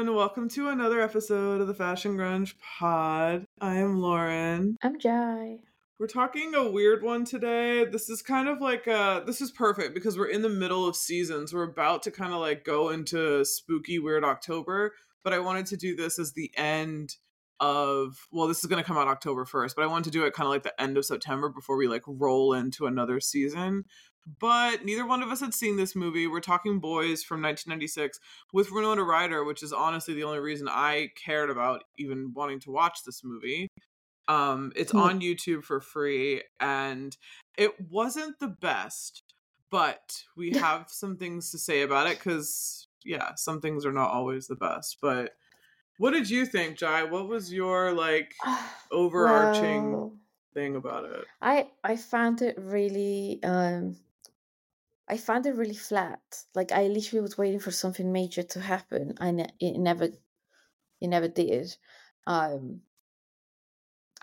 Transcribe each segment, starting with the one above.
everyone. Welcome to another episode of the Fashion Grunge Pod. I am Lauren. I'm Jai. We're talking a weird one today. This is kind of like uh this is perfect because we're in the middle of seasons. We're about to kind of like go into spooky weird October, but I wanted to do this as the end of well, this is going to come out October 1st, but I wanted to do it kind of like the end of September before we like roll into another season. But neither one of us had seen this movie. We're talking Boys from 1996 with Winona Ryder, which is honestly the only reason I cared about even wanting to watch this movie. Um, it's Hmm. on YouTube for free, and it wasn't the best, but we have some things to say about it because, yeah, some things are not always the best. But what did you think, Jai? What was your like overarching Well, thing about it? I I found it really um I found it really flat. Like I literally was waiting for something major to happen and it it never it never did. Um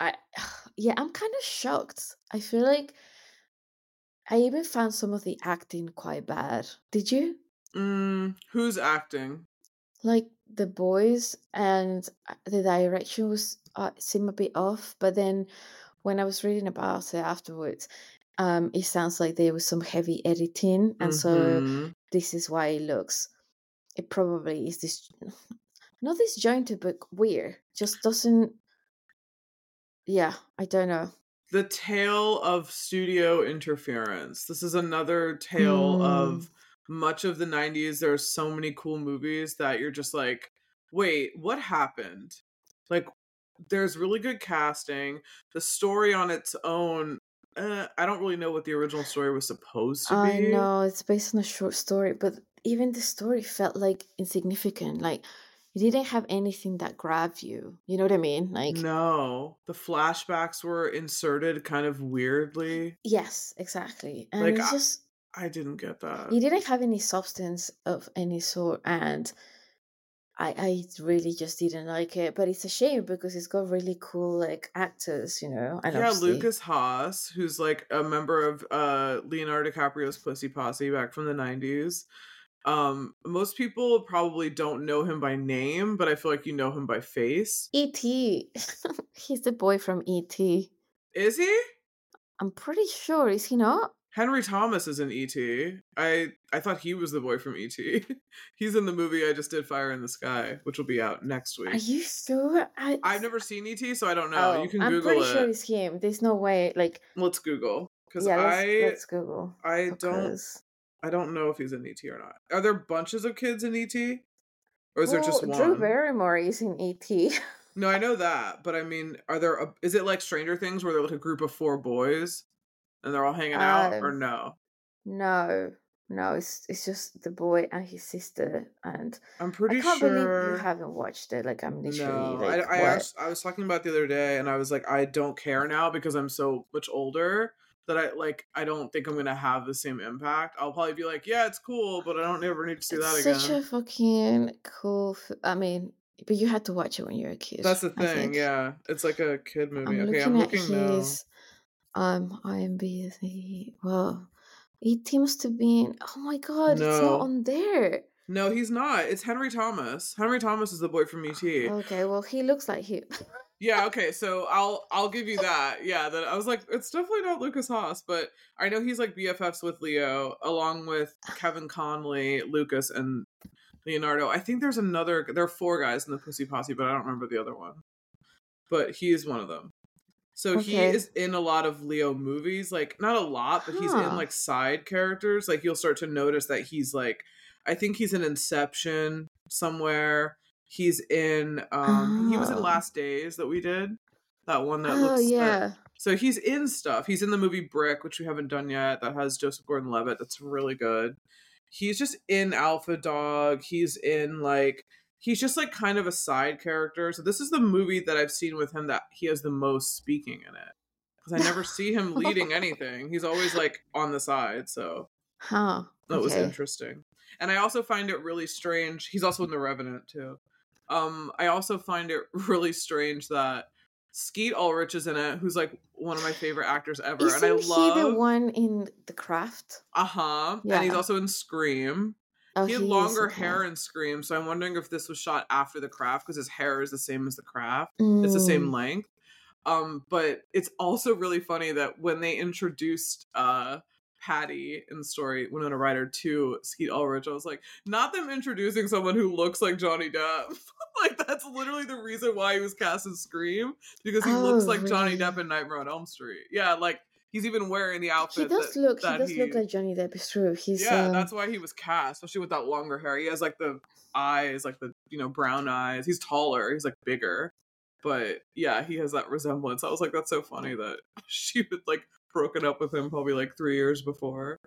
I yeah, I'm kind of shocked. I feel like I even found some of the acting quite bad. Did you? Mm, who's acting? Like the boys and uh, the direction was uh, seemed a bit off, but then when I was reading about it afterwards, um, it sounds like there was some heavy editing, and so Mhm. this is why it looks. It probably is this not disjointed, but weird. Just doesn't. Yeah, I don't know. the tale of studio interference. This is another tale Mm. of much of the 90s. There are so many cool movies that you're just like, wait, what happened? Like, there's really good casting. The story on its own, uh, I don't really know what the original story was supposed to I be. know it's based on a short story, but even the story felt like insignificant. Like it didn't have anything that grabbed you. You know what I mean? Like No, the flashbacks were inserted kind of weirdly. yes, exactly. And Like, it's I- just I didn't get that. it didn't have any substance of any sort, and I I really just didn't like it. But it's a shame because it's got really cool like actors, you know. And yeah, obviously- Lukas Haas, who's like a member of uh Leonardo DiCaprio's Pussy Posse back from the 90s. Um most people probably don't know him by name, but I feel like you know him by face. E.T. He's the boy from E.T. Is he? I'm pretty sure, is he not? Henry Thomas is in ET. I I thought he was the boy from ET. He's in the movie I just did Fire in the Sky, which will be out next week. Are you sure? I, I've never seen ET, so I don't know. Oh, you can I'm Google pretty it. sure it's him. There's no way. Like, Let's Google because yeah, let's, I let's Google. I don't I don't know if he's in ET or not. Are there bunches of kids in ET? Or is there just one? Drew Barrymore is in ET. no, I know that, but I mean, are there a, is it like Stranger Things where they're like a group of four boys and they're all hanging out or Um, no? no, no, it's it's just the boy and his sister, and I'm pretty I can't sure believe you haven't watched it. Like, I'm literally No, like, I I, asked, I was talking about the other day and I was like I don't care now because I'm so much older that I like I don't think I'm to have the same impact. I'll probably be like, yeah, it's cool, but I don't ever need to see that it's again. such a fucking cool. F- I mean, but you had to watch it when you were a kid. That's the thing, yeah. It's like a kid movie. I'm okay, looking I'm at looking now. his um IMDb. Well, it must have been. Oh my god, it's not on there. No, he's not. It's Henry Thomas. Henry Thomas is the boy from ET. Okay, well, he looks like him. Yeah, okay, so I'll I'll give you that. Yeah, that I was like, it's definitely not Lukas Haas, but I know he's like BFFs with Leo, along with Kevin Connolly, Lukas, and Leonardo. I think there's another. There are four guys in the Pussy Posse, but I don't remember the other one. But he is one of them. So he is in a lot of Leo movies, like not a lot, but he's in like side characters. Like you'll start to notice that he's like, I think he's in Inception somewhere. He's in um he was in Oh. Last Days that we did. That one that oh looks that- yeah, so he's in stuff. He's in the movie Brick, which we haven't done yet, that has Joseph Gordon Levitt. That's really good. He's just in Alpha Dog. He's in like he's just like kind of a side character. So this is the movie that I've seen with him that he has the most speaking in it. Because I never see him leading anything. He's always like on the side. So huh? that was interesting. And I also find it really strange. He's also in The Revenant too. Um, I also find it really strange that Skeet Ulrich is in it, who's like one of my favorite actors ever, Isn't and I he the love. one in The Craft? Uh huh. And he's also in Scream. Oh, he had he longer hair in Scream, so I'm wondering if this was shot after the craft because his hair is the same as the craft. It's the same Mm. length. Um, but it's also really funny that when they introduced uh Patty in the story, Winona Ryder to Skeet Ulrich, I was like, not them introducing someone who looks like Johnny Depp. like that's literally the reason why he was cast in Scream because he looks Oh, like Johnny? Depp in Nightmare on Elm Street. Yeah, like he's even wearing the outfit. He does that, look. He that does look like Johnny Depp. It's true. He's yeah, um, that's why he was cast, especially with that longer hair. He has like the eyes, like the you know brown eyes. He's taller. He's like bigger, but yeah, he has that resemblance. I was like, that's so funny that she would like broken up with him probably like three years before.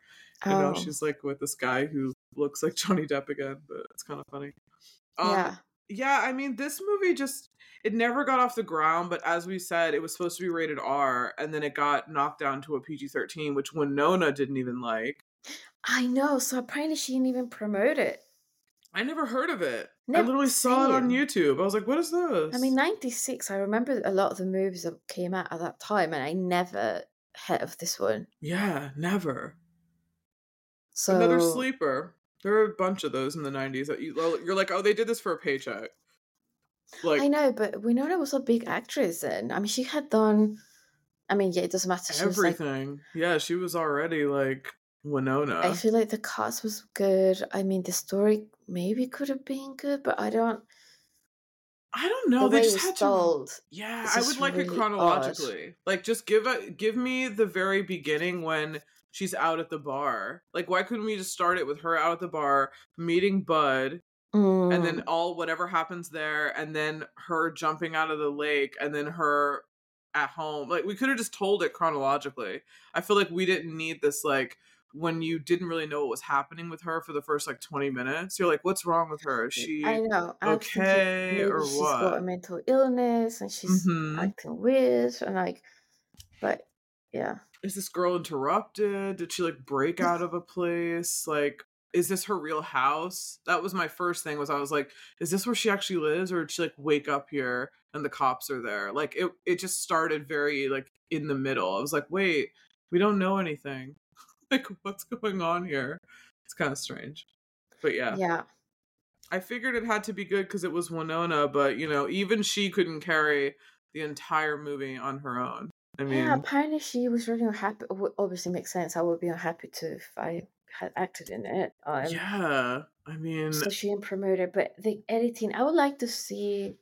You know, oh, she's like with this guy who looks like Johnny Depp again, but it's kind of funny. Um, yeah. Yeah, I mean, this movie just it never got off the ground, but as we said, it was supposed to be rated R, and then it got knocked down to a PG thirteen, which Winona didn't even like. I know. So apparently she didn't even promote it. I never heard of it. Never I literally saw it on. YouTube. I was like, what is this? I mean, '96. I remember a lot of the movies that came out at that time, and I never heard of this one. yeah, never. So Another sleeper. There are a bunch of those in the 90s that you, you're like, oh, they did this for a paycheck. Like, I know, but Winona was a big actress then. I mean, she had done. I mean, yeah, it doesn't matter. She was like, everything. yeah, she was already like Winona. I feel like the cast was good. I mean, the story maybe could have been good, but I don't. I don't know. the they just it had to. told. Yeah, I would like it really chronologically. Like, just give a give me the very beginning when she's out at the bar. Like, why couldn't we just start it with her out at the bar meeting Bud, and then Mm. all whatever happens there, and then her jumping out of the lake, and then her at home. Like, we could have just told it chronologically. I feel like we didn't need this. Like, when you didn't really know what was happening with her for the first like twenty minutes, you're like, "What's wrong with her? Is she I know. I was thinking okay or she's got a mental illness and she's Mhm. acting weird and like, but yeah. Is this girl interrupted? Did she like break out of a place? Like, is this her real house? That was my first thing. Was I was like, is this where she actually lives, or did she like wake up here and the cops are there? Like, it it just started very like in the middle. I was like, wait, we don't know anything. like, what's going on here? It's kind of strange, but yeah. Yeah. I figured it had to be good because it was Winona, but you know, even she couldn't carry the entire movie on her own. I mean, yeah, apparently she was really unhappy. w- Obviously, makes sense. I would be unhappy too if I had acted in it. Um, yeah. I mean, So she didn't promote it, but the editing, I would like to see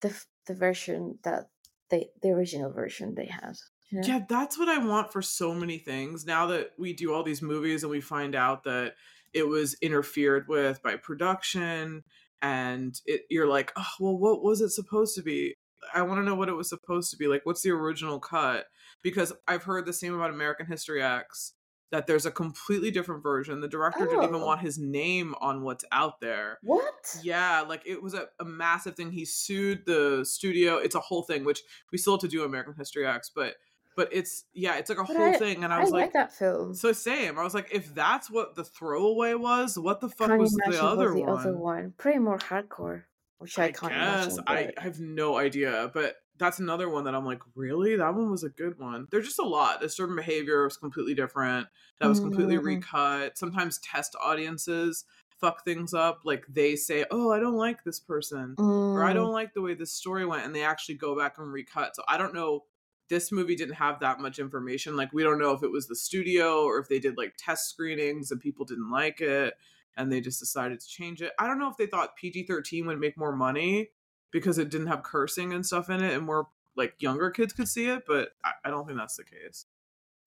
the the version that they the original version they had. you know? Yeah, that's what I want for so many things. Now that we do all these movies and we find out that it was interfered with by production and it you're like, "Oh, well what was it supposed to be?" I want to know what it was supposed to be. Like what's the original cut? Because I've heard the same about American History X that there's a completely different version. The director didn't even Oh. want his name on what's out there. What? Yeah, like it was a, a massive thing. He sued the studio. It's a whole thing, which we still have to do American History X, but but it's yeah, it's like a But whole I- thing. And I I, was like, like, that film. so same. I was like, if that's what the throwaway was, what the fuck Can't was the other the one? other one. Pretty more hardcore, which I, I can't guess imagine. I have no idea, but that's another one that I'm like, really? That one was a good one. There's just a lot. The certain behavior was completely different. That was completely Mhm. recut. Sometimes test audiences fuck things up. Like they say, "Oh, I don't like this person," or "I Mm, don't like the way this story went," and they actually go back and recut. So I don't know. This movie didn't have that much information. Like we don't know if it was the studio or if they did like test screenings and people didn't like it and they just decided to change it. I don't know if they thought PG 13 would make more money because it didn't have cursing and stuff in it and more like younger kids could see it, but I, I don't think that's the case.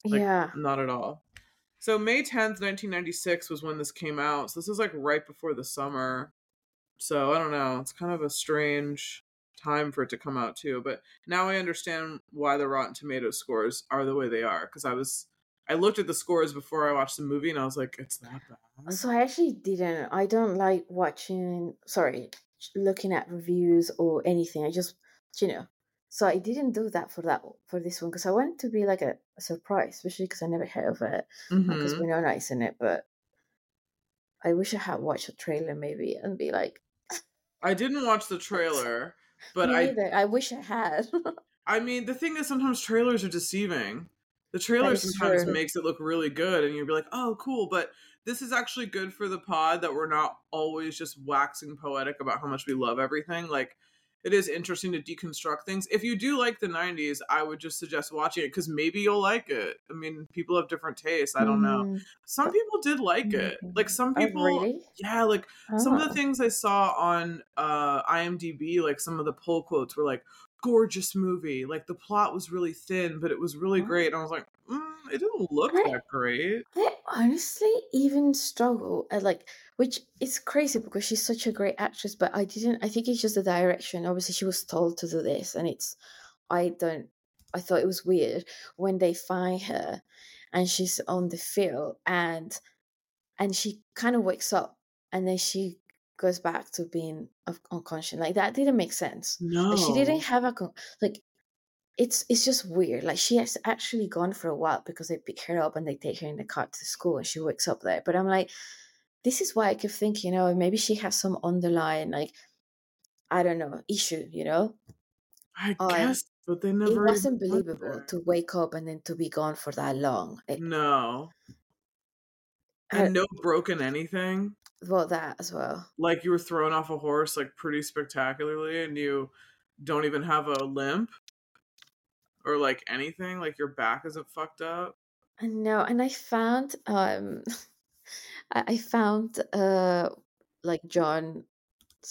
Like, yeah. Not at all. So May 10th, 1996 was when this came out. So this is like right before the summer. So I don't know. It's kind of a strange time for it to come out too. But now I understand why the Rotten Tomatoes scores are the way they are. Because I was I looked at the scores before I watched the movie and I was like, it's that bad. So I actually didn't. I don't like watching. Sorry, looking at reviews or anything. I just, you know. So I didn't do that for that for this one because I wanted to be like a, a surprise, especially because I never heard of it because Mhm. we know nice in it. But I wish I had watched a trailer maybe and be like, I didn't watch the trailer, but I. I wish I had. I mean the thing is sometimes trailers are deceiving. The trailer sometimes true. makes it look really good, and you'd be like, "Oh, cool!" But this is actually good for the pod that we're not always just waxing poetic about how much we love everything. Like, it is interesting to deconstruct things. If you do like the '90s, I would just suggest watching it because maybe you'll like it. I mean, people have different tastes. I don't know. Hmm. Some people did like it. Like some oh, people, really? yeah. Like some of the Oh. things I saw on uh, IMDb, like some of the pull quotes were like, "Gorgeous movie." Like the plot was really thin, but it was really Oh. great. And I was like, mm, it didn't look I- that great. I honestly even struggle at like, which is crazy because she's such a great actress, but I didn't. I think it's just the direction. Obviously, she was told to do this, and it's. I don't. I thought it was weird when they find her, and she's on the field, and and she kind of wakes up, and then she goes back to being unconscious. Like that didn't make sense. No, Like, she didn't have a con- like. It's it's just weird. Like she has actually gone for a while because they pick her up and they take her in the car to school and she wakes up there. But I'm like, this is why I keep thinking, oh, maybe she has some underlying like I don't know issue. You know, I um, guess, but they never. it wasn't believable to wake up and then to be gone for that long. It, No, and no broken anything. Well, that as well. Like you were thrown off a horse like pretty spectacularly, and you don't even have a limp or like anything. Like your back isn't fucked up. I know, and I found um, I, found uh like John's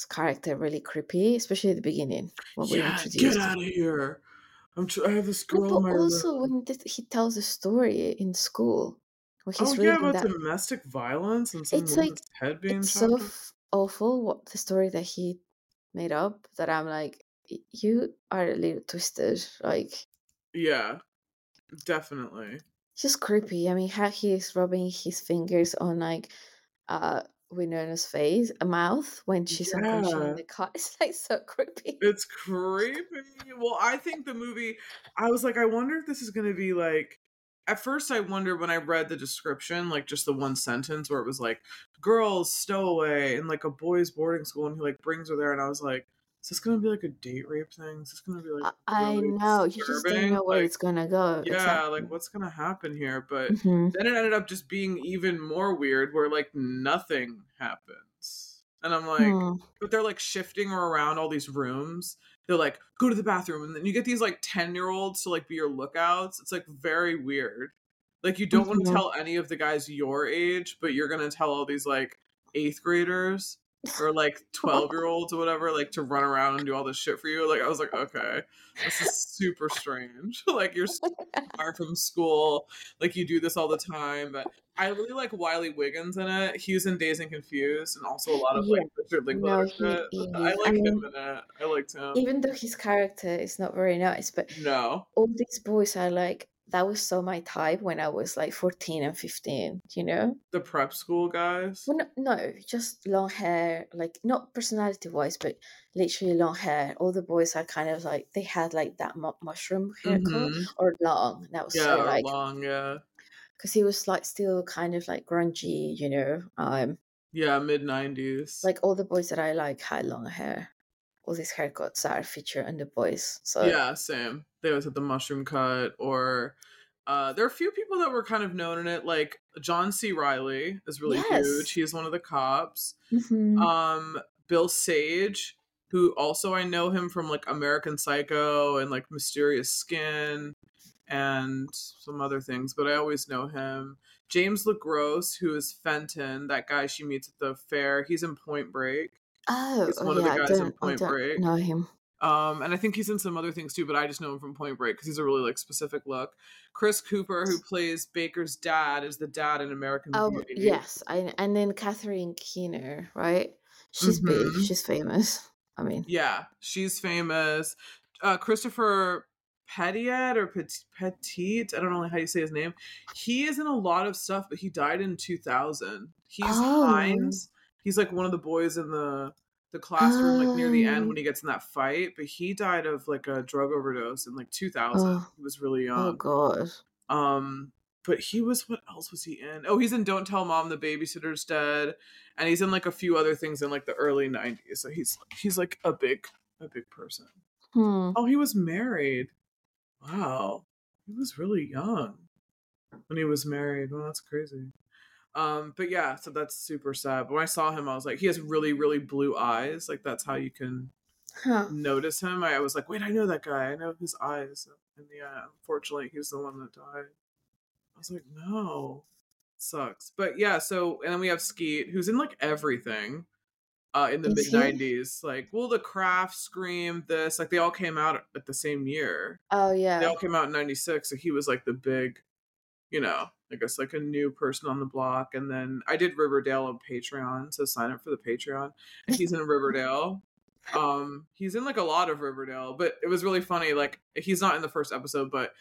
character really creepy, especially at the beginning when we were Yeah, get out of here. I'm. Tr- I have this girl but in my room. also when he tells a story in school, where he's Oh yeah, about that, domestic violence and some it's like head being it's so f- awful what the story that he made up that I'm like, you are a little twisted. Like, Yeah, definitely. just creepy. I mean, how he is rubbing his fingers on like uh Winona's face, a mouth when she's unconscious in Yeah. the car. It's like so creepy. It's creepy. Well, I think the movie, I was like, I wonder if this is going to be like. At first, I wondered when I read the description, like just the one sentence where it was like, girls stowaway in like a boys' boarding school, and he like brings her there, and I was like, is this to be like a date rape thing? Is this to be like I, I really know. You just don't know where Like, it's gonna go. yeah, Exactly. like what's to happen here? But hmm then it ended up just being even more weird where like nothing happens. And I'm like, Hmm. but they're like shifting her around all these rooms. They're like, go to the bathroom. And then you get these like 10 year olds to like be your lookouts. It's like very weird. Like you don't want to Mhm. tell any of the guys your age, but you're gonna tell all these like eighth graders or like 12 year olds or whatever, like to run around and do all this shit for you. Like I was like, okay, this is super strange. like you're so far from school, like you do this all the time. But I really like Wiley Wiggins in it. he's in Dazed and Confused and also a lot of Yeah. like Richard No, Linklater he shit. is. I I like him in it. I liked him. even though his character is not very nice, but No. all these boys are like that was so my type when I was like 14 and 15, you know? The prep school guys. Well, no, no, just long hair, like not personality wise, but literally long hair. All the boys are kind of like they had like that mu- mushroom haircut Mhm. or long. That was Yeah, so like long, yeah. because he was like still kind of like grungy, you know. Um, Yeah, mid nineties. like all the boys that I like had long hair. All these haircuts are featured in the boys. So Yeah, same. They always had the mushroom cut, or uh, there are a few people that were kind of known in it. Like John C. Reilly is really Yes. huge. He's one of the cops. Mhm. Um, Bill Sage, who also I know him from like American Psycho and like Mysterious Skin and some other things, but I always know him. James LeGros, who is Fenton, that guy she meets at the fair. He's in Point Break. Oh, He's oh, one of the yeah, I guys in Point Break. know him. Um, and I think he's in some other things too, but I just know him from Point Break because he's a really like specific look. Chris Cooper, who plays Baker's dad, is the dad in American Oh Beauty. yes, I, and then Catherine Keener, right? She's big. Mhm. She's famous. I mean, Yeah, she's famous. Uh, Christopher Petiot or Pet- Petit, I don't know how you say his name. He is in a lot of stuff, but he died in 2000. He's Oh. Hines. He's like one of the boys in the the classroom, like near the end Oh. when he gets in that fight. But he died of like a drug overdose in like 2000. Oh. He was really young. oh god. Um, but he was what else was he in? Oh, he's in Don't Tell Mom the Babysitter's Dead, and he's in like a few other things in like the early '90s. So he's he's like a big a big person. Hmm. Oh, he was married. Wow, he was really young. when he was married. Well, that's crazy. Um, but yeah, so that's super sad. But when I saw him, I was like, he has really, really blue eyes. Like that's how you can Huh. notice him. I was like, wait, I know that guy. I know his eyes. And yeah, unfortunately, he's the one that died. I was like, no, sucks. But yeah, so and then we have Skeet, who's in like everything. Uh, in the mid '90s, like, well, the Craft, Scream, this, like, they all came out at the same year Oh yeah, they all came out in 96 so he was like the big you know i guess like a new person on the block and then i did riverdale on patreon so sign up for the patreon. He's in riverdale. Um he's in like a lot of riverdale but it was really funny like he's not in the first episode but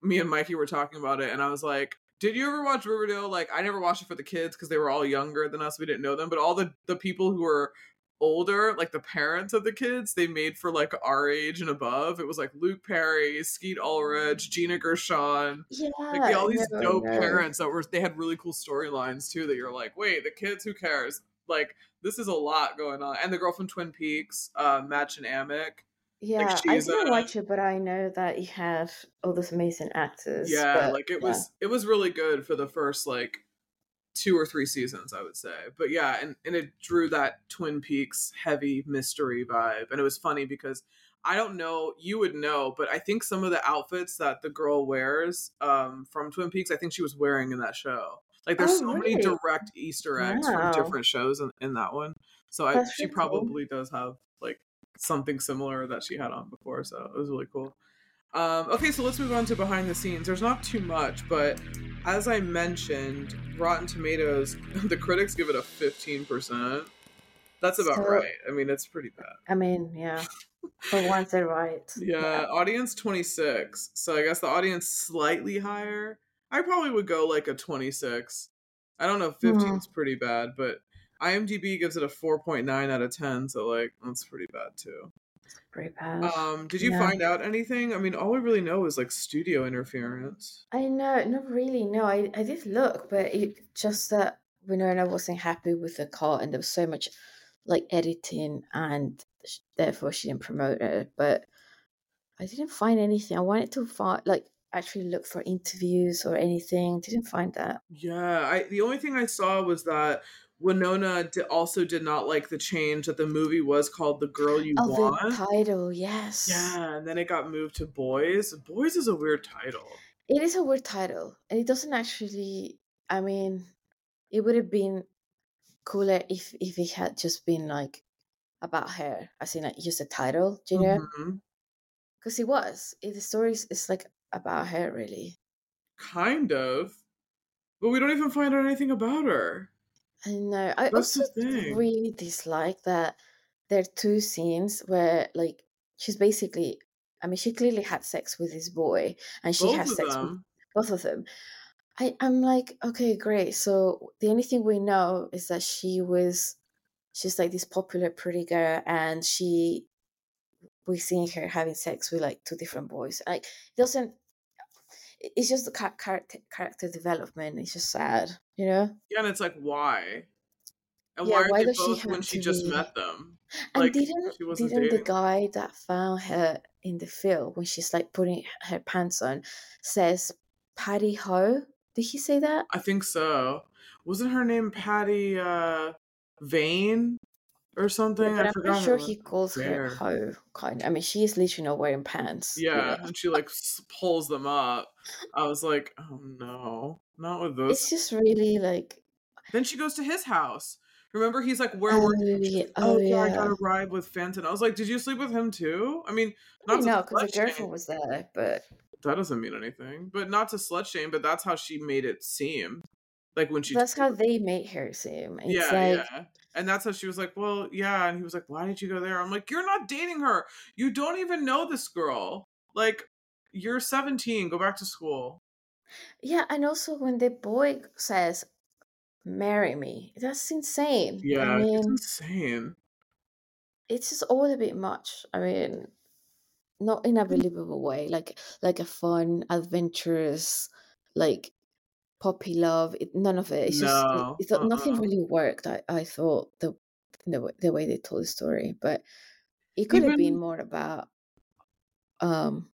me and mikey were talking about it and i was like did you ever watch riverdale? Like i never watched it for the kids because they were all younger than us. We didn't know them but all the the people who were older, like the parents of the kids, they made for like our age and above. It was like Luke Perry, Skeet Ulrich, Gina Gershon, Yeah. like they, all these I dope know. parents that were they had really cool storylines too. That you're like, wait, the kids, who cares? Like this is a lot going on. And the girl from Twin Peaks, uh, Mädchen Amick. Yeah, I she's, didn't uh, watch it, but I know that you have all those amazing actors. Yeah, but, like it yeah. was it was really good for the first like two or three seasons, I would say. But yeah, and, and it drew that Twin Peaks heavy mystery vibe. And it was funny because I don't know, you would know, but I think some of the outfits that the girl wears um, from Twin Peaks, I think she was wearing in that show. Like there's Oh, so many direct Easter eggs Wow. from different shows in, in that one. So I, she really cool. probably does have like something similar that she had on before. So it was really cool. Um, okay, so let's move on to behind the scenes. There's not too much, but as I mentioned, Rotten Tomatoes, the critics give it a 15%. That's about So- right. I mean, it's pretty bad. I mean, yeah. For once they're right. Yeah, audience 26. So I guess the audience slightly higher. I probably would go like a 26. I don't know, 15 is pretty bad, but IMDb gives it a 4.9 out of 10, so like that's pretty bad too. Pretty bad. Um, did you Yeah. find out anything? I mean, all we really know is like studio interference. I know, not really. No, I, I did look, but it just that Winona wasn't happy with the car, and there was so much like editing, and sh- therefore she didn't promote it. But I didn't find anything. I wanted to find like actually look for interviews or anything. Didn't find that. Yeah, I the only thing I saw was that Winona also did not like the change that the movie was called "The Girl You Oh, Want." the title, yes. yeah, and then it got moved to "Boys." "Boys" is a weird title. It is a weird title, and it doesn't actually. I mean, it would have been cooler if if it had just been like about her, as in like just a title, you know? Mm-hmm. Because it was. It, the story is is, like about her, really. Kind of, but we don't even find out anything about her. I know. I That's also really dislike that there are two scenes where like she's basically. I mean, she clearly had sex with this boy, and she Both has sex with both of them. I, I'm like, okay, great. So the only thing we know is that she was, she's like this popular pretty girl, and she, we seen her having sex with like two different boys. Like, it doesn't, it's just the character character development. It's just sad, you know. Yeah, and it's like why? And Yeah, why are why they does she both when she just be- met them? And Like, didn't she wasn't didn't the dating guy that found her in the field when she's like putting her pants on says Patty Ho? Did he say that? I think so. Wasn't her name Patty uh Vane or something? Yeah, but I I'm forgot. pretty sure he calls There. her Ho. Kind. Of. I mean, she is literally not wearing pants. Yeah, know. and she like pulls them up. I was like, oh no, not with those. It's just really like. Then she goes to his house. Remember, he's like, "Where were you?" Oh, Oh, yeah, I got a ride with Fenton. I was like, "Did you sleep with him too?" I mean, I not to know because girlfriend was there, but That doesn't mean anything, but not to slut shame. But that's how she made it seem, like when she. that's how they made her seem. It's yeah, like yeah. And that's how she was like, "Well, yeah." And he was like, "Why did you go there?" I'm like, "You're not dating her. You don't even know this girl. Like, you're 17. Go back to school." Yeah, and also when the boy says, "Marry me," that's insane. Yeah, I it's mean, insane. it's just all a bit much. I mean, not in a believable way, like like a fun, adventurous, like puppy love. It, none of it. It's just it, No, it, thought nothing uh-uh. really worked. I, I thought the the the way they told the story, but it could have been Even more about um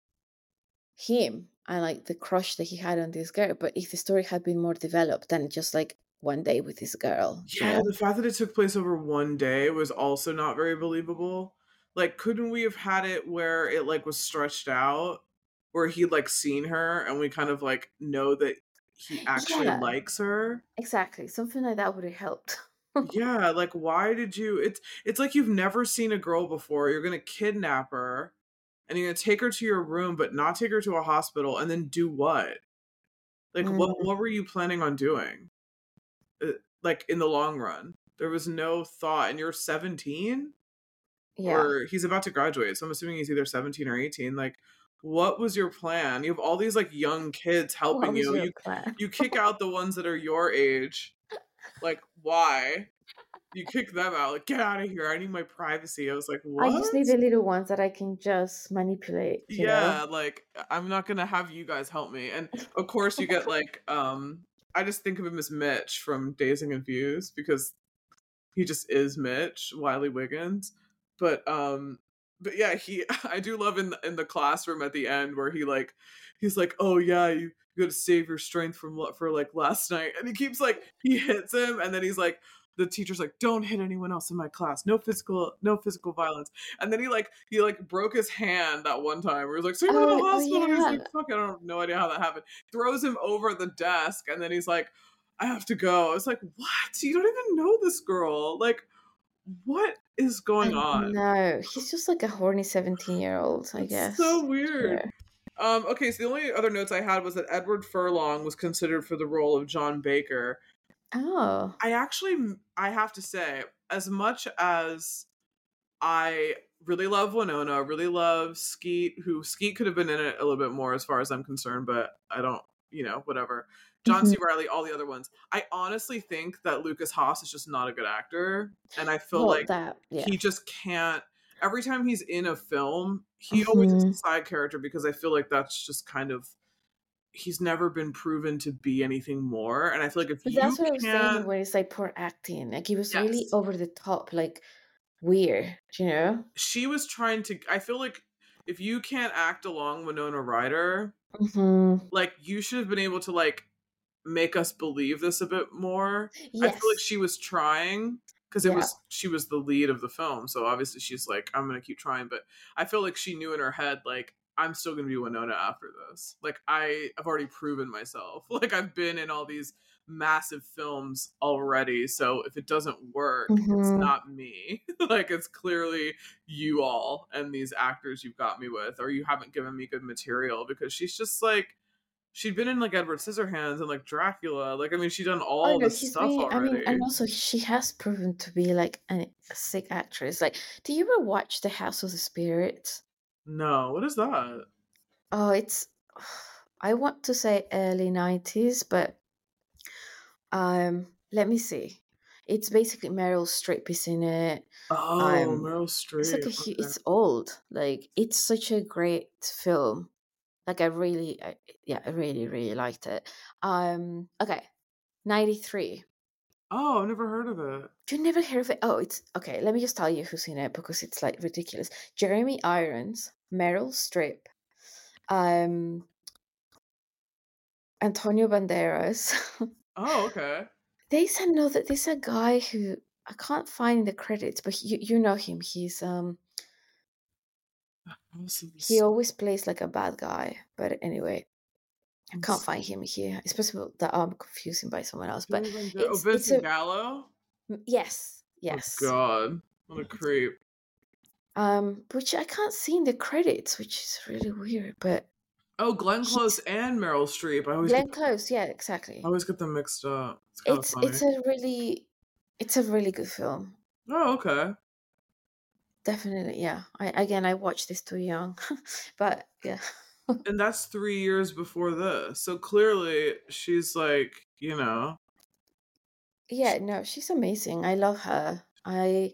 him and like the crush that he had on this girl. But if the story had been more developed than just like one day with this girl, you Yeah, know? the fact that it took place over one day was also not very believable. Like, couldn't we have had it where it like was stretched out, where he'd like seen her and we kind of like know that he actually Yeah. likes her? exactly something like that would have helped. Yeah, like why did you it's it's like you've never seen a girl before. You're gonna kidnap her and you're gonna take her to your room, but not take her to a hospital, and then do what? Like what Mm, what were you planning on doing? Uh, like in the long run. There was no thought, and you're 17? yeah. Or he's about to graduate, so I'm assuming he's either 17 or 18. Like, what was your plan? You have all these like young kids helping you. You plan? you kick out the ones that are your age. Like, why? You kick them out. Like, get out of here. I need my privacy. I was like, I just need the little ones that I can just manipulate, you know? Yeah, like I'm not gonna have you guys help me. And of course you get like um I just think of him as Mitch from Dazed and Confused because he just is Mitch, Wiley Wiggins. But um but yeah, he I do love in the, in the classroom at the end where he like he's like, "Oh yeah, you, you got to save your strength from for like last night." And he keeps like he hits him and then he's like the teacher's like, "Don't hit anyone else in my class. No physical no physical violence." And then he like he like broke his hand that one time where he was like, "Take me to the Oh, oh hospital." He's like, "Fuck, I don't have no idea how that happened." Throws him over the desk and then he's like, "I have to go." It's like, "What? You don't even know this girl. Like what is I going on?" No, He's just like a horny 17 year old, I It's guess. so weird. Yeah. Um, okay, so the only other notes I had was that Edward Furlong was considered for the role of John Baker. Oh. I actually, I have to say, as much as I really love Winona, really love Skeet, who Skeet could have been in it a little bit more as far as I'm concerned, but I don't, you know, whatever. John Mhm. C. Reilly, all the other ones. I honestly think that Lukas Haas is just not a good actor, and I feel Well, like that, yeah. he just can't. Every time he's in a film, he always is a Mhm. side character because I feel like that's just kind of he's never been proven to be anything more. And I feel like if But you that's what I was saying when it's like poor acting. Like he was really over the top, like weird, you know? she was trying to. I feel like if you can't act along Winona Ryder, hmm like you should have been able to like make us believe this a bit more. I feel like she was trying because it Yeah. was she was the lead of the film, so obviously she's like, I'm gonna keep trying. But I feel like she knew in her head, like, I'm still gonna be Winona after this. Like I have already proven myself. Like I've been in all these massive films already. So if it doesn't work, it's hmm not me. like it's clearly you all and these actors you've got me with, or you haven't given me good material because she's just like she'd been in like Edward Scissorhands and like Dracula. Like I mean, she'd done Oh all this stuff really. I mean, already. and also she has proven to be like an, a sick actress. Like, do you ever watch The House of the Spirits? No, what is that? Oh, it's. I want to say early nineties, but um, let me see. It's basically Meryl Streep is in it. Oh, Um, Meryl it's like a Streep. Okay. it's old. Like it's such a great film. Like I really, I, yeah, I really, really liked it. Um, okay, ninety three. Oh, I've never heard of it. You never heard of it? Oh, it's okay. Let me just tell you who's in it because it's like ridiculous. Jeremy Irons, Meryl Streep, um, Antonio Banderas. Oh, okay. there's another. There's a guy who I can't find the credits, but you you know him. He's um the he always plays like a bad guy. But anyway, I can't find him here. It's possible that I'm confusing by someone else, but Oh, it's it's Vincent a Gallo. m- yes, Oh yes. God, what a creep. Um, which I can't see in the credits, which is really weird. But Oh, Glenn Close and Meryl Streep. I always get Glenn Close, yeah, exactly. I always get them mixed up. It's It's it's a really it's a really good film. Oh, okay. Definitely, yeah. I again I watched this too young. but yeah. And that's three years before this. So clearly she's like, you know. Yeah, no, she's amazing. I love her. I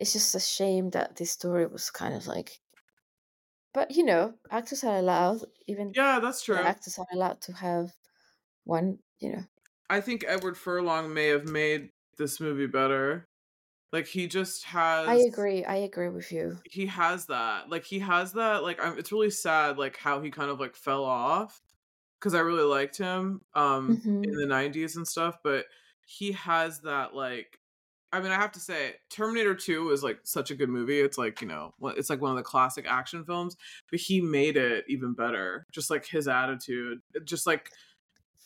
it's just a shame that this story was kind of like but you know, actors are allowed even Yeah, that's true. actors are allowed to have one, you know. I think Edward Furlong may have made this movie better. Like he just has I agree. I agree with you. he has that. Like he has that like I'm it's really sad like how he kind of like fell off. because I really liked him um hmm in the 90s and stuff, but he has that like I mean, I have to say, Terminator 2 is like such a good movie. It's like, you know, it's like one of the classic action films, but he made it even better. Just like his attitude, just like,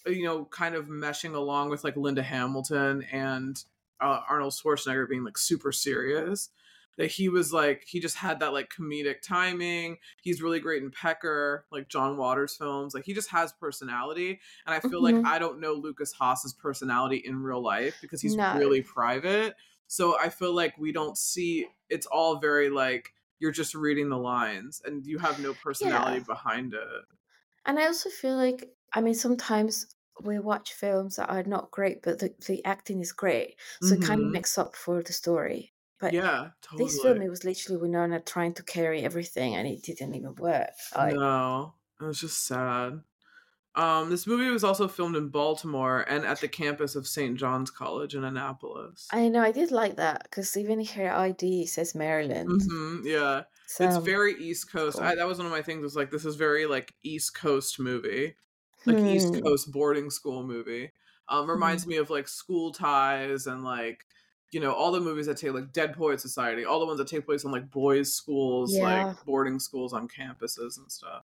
you know, kind of meshing along with like Linda Hamilton and uh, Arnold Schwarzenegger being like super serious. That he was like, he just had that like comedic timing. He's really great in Pecker, like John Waters films. Like he just has personality. And I feel like hmm I don't know Lukas Haas's personality in real life because he's No. really private. So I feel like we don't see it's all very like you're just reading the lines and you have no personality Yeah. behind it. And I also feel like, I mean, sometimes we watch films that are not great, but the, the acting is great. So it kind of hmm makes up for the story. But Yeah, this film, it was literally Winona trying to carry everything and it didn't even work. Like, No, it was just sad. Um, this movie was also filmed in Baltimore and at the campus of St. John's College in Annapolis. I know, I did like that because even her ID says Maryland. hmm yeah. So It's very East Coast. cool. I, that was one of my things. Was like this is very like East Coast movie, like East Hmm. Coast boarding school movie. Um, Hmm. reminds me of like School Ties and like you know all the movies that take like Dead Poet Society, all the ones that take place in like boys' schools, Yeah. like boarding schools on campuses and stuff.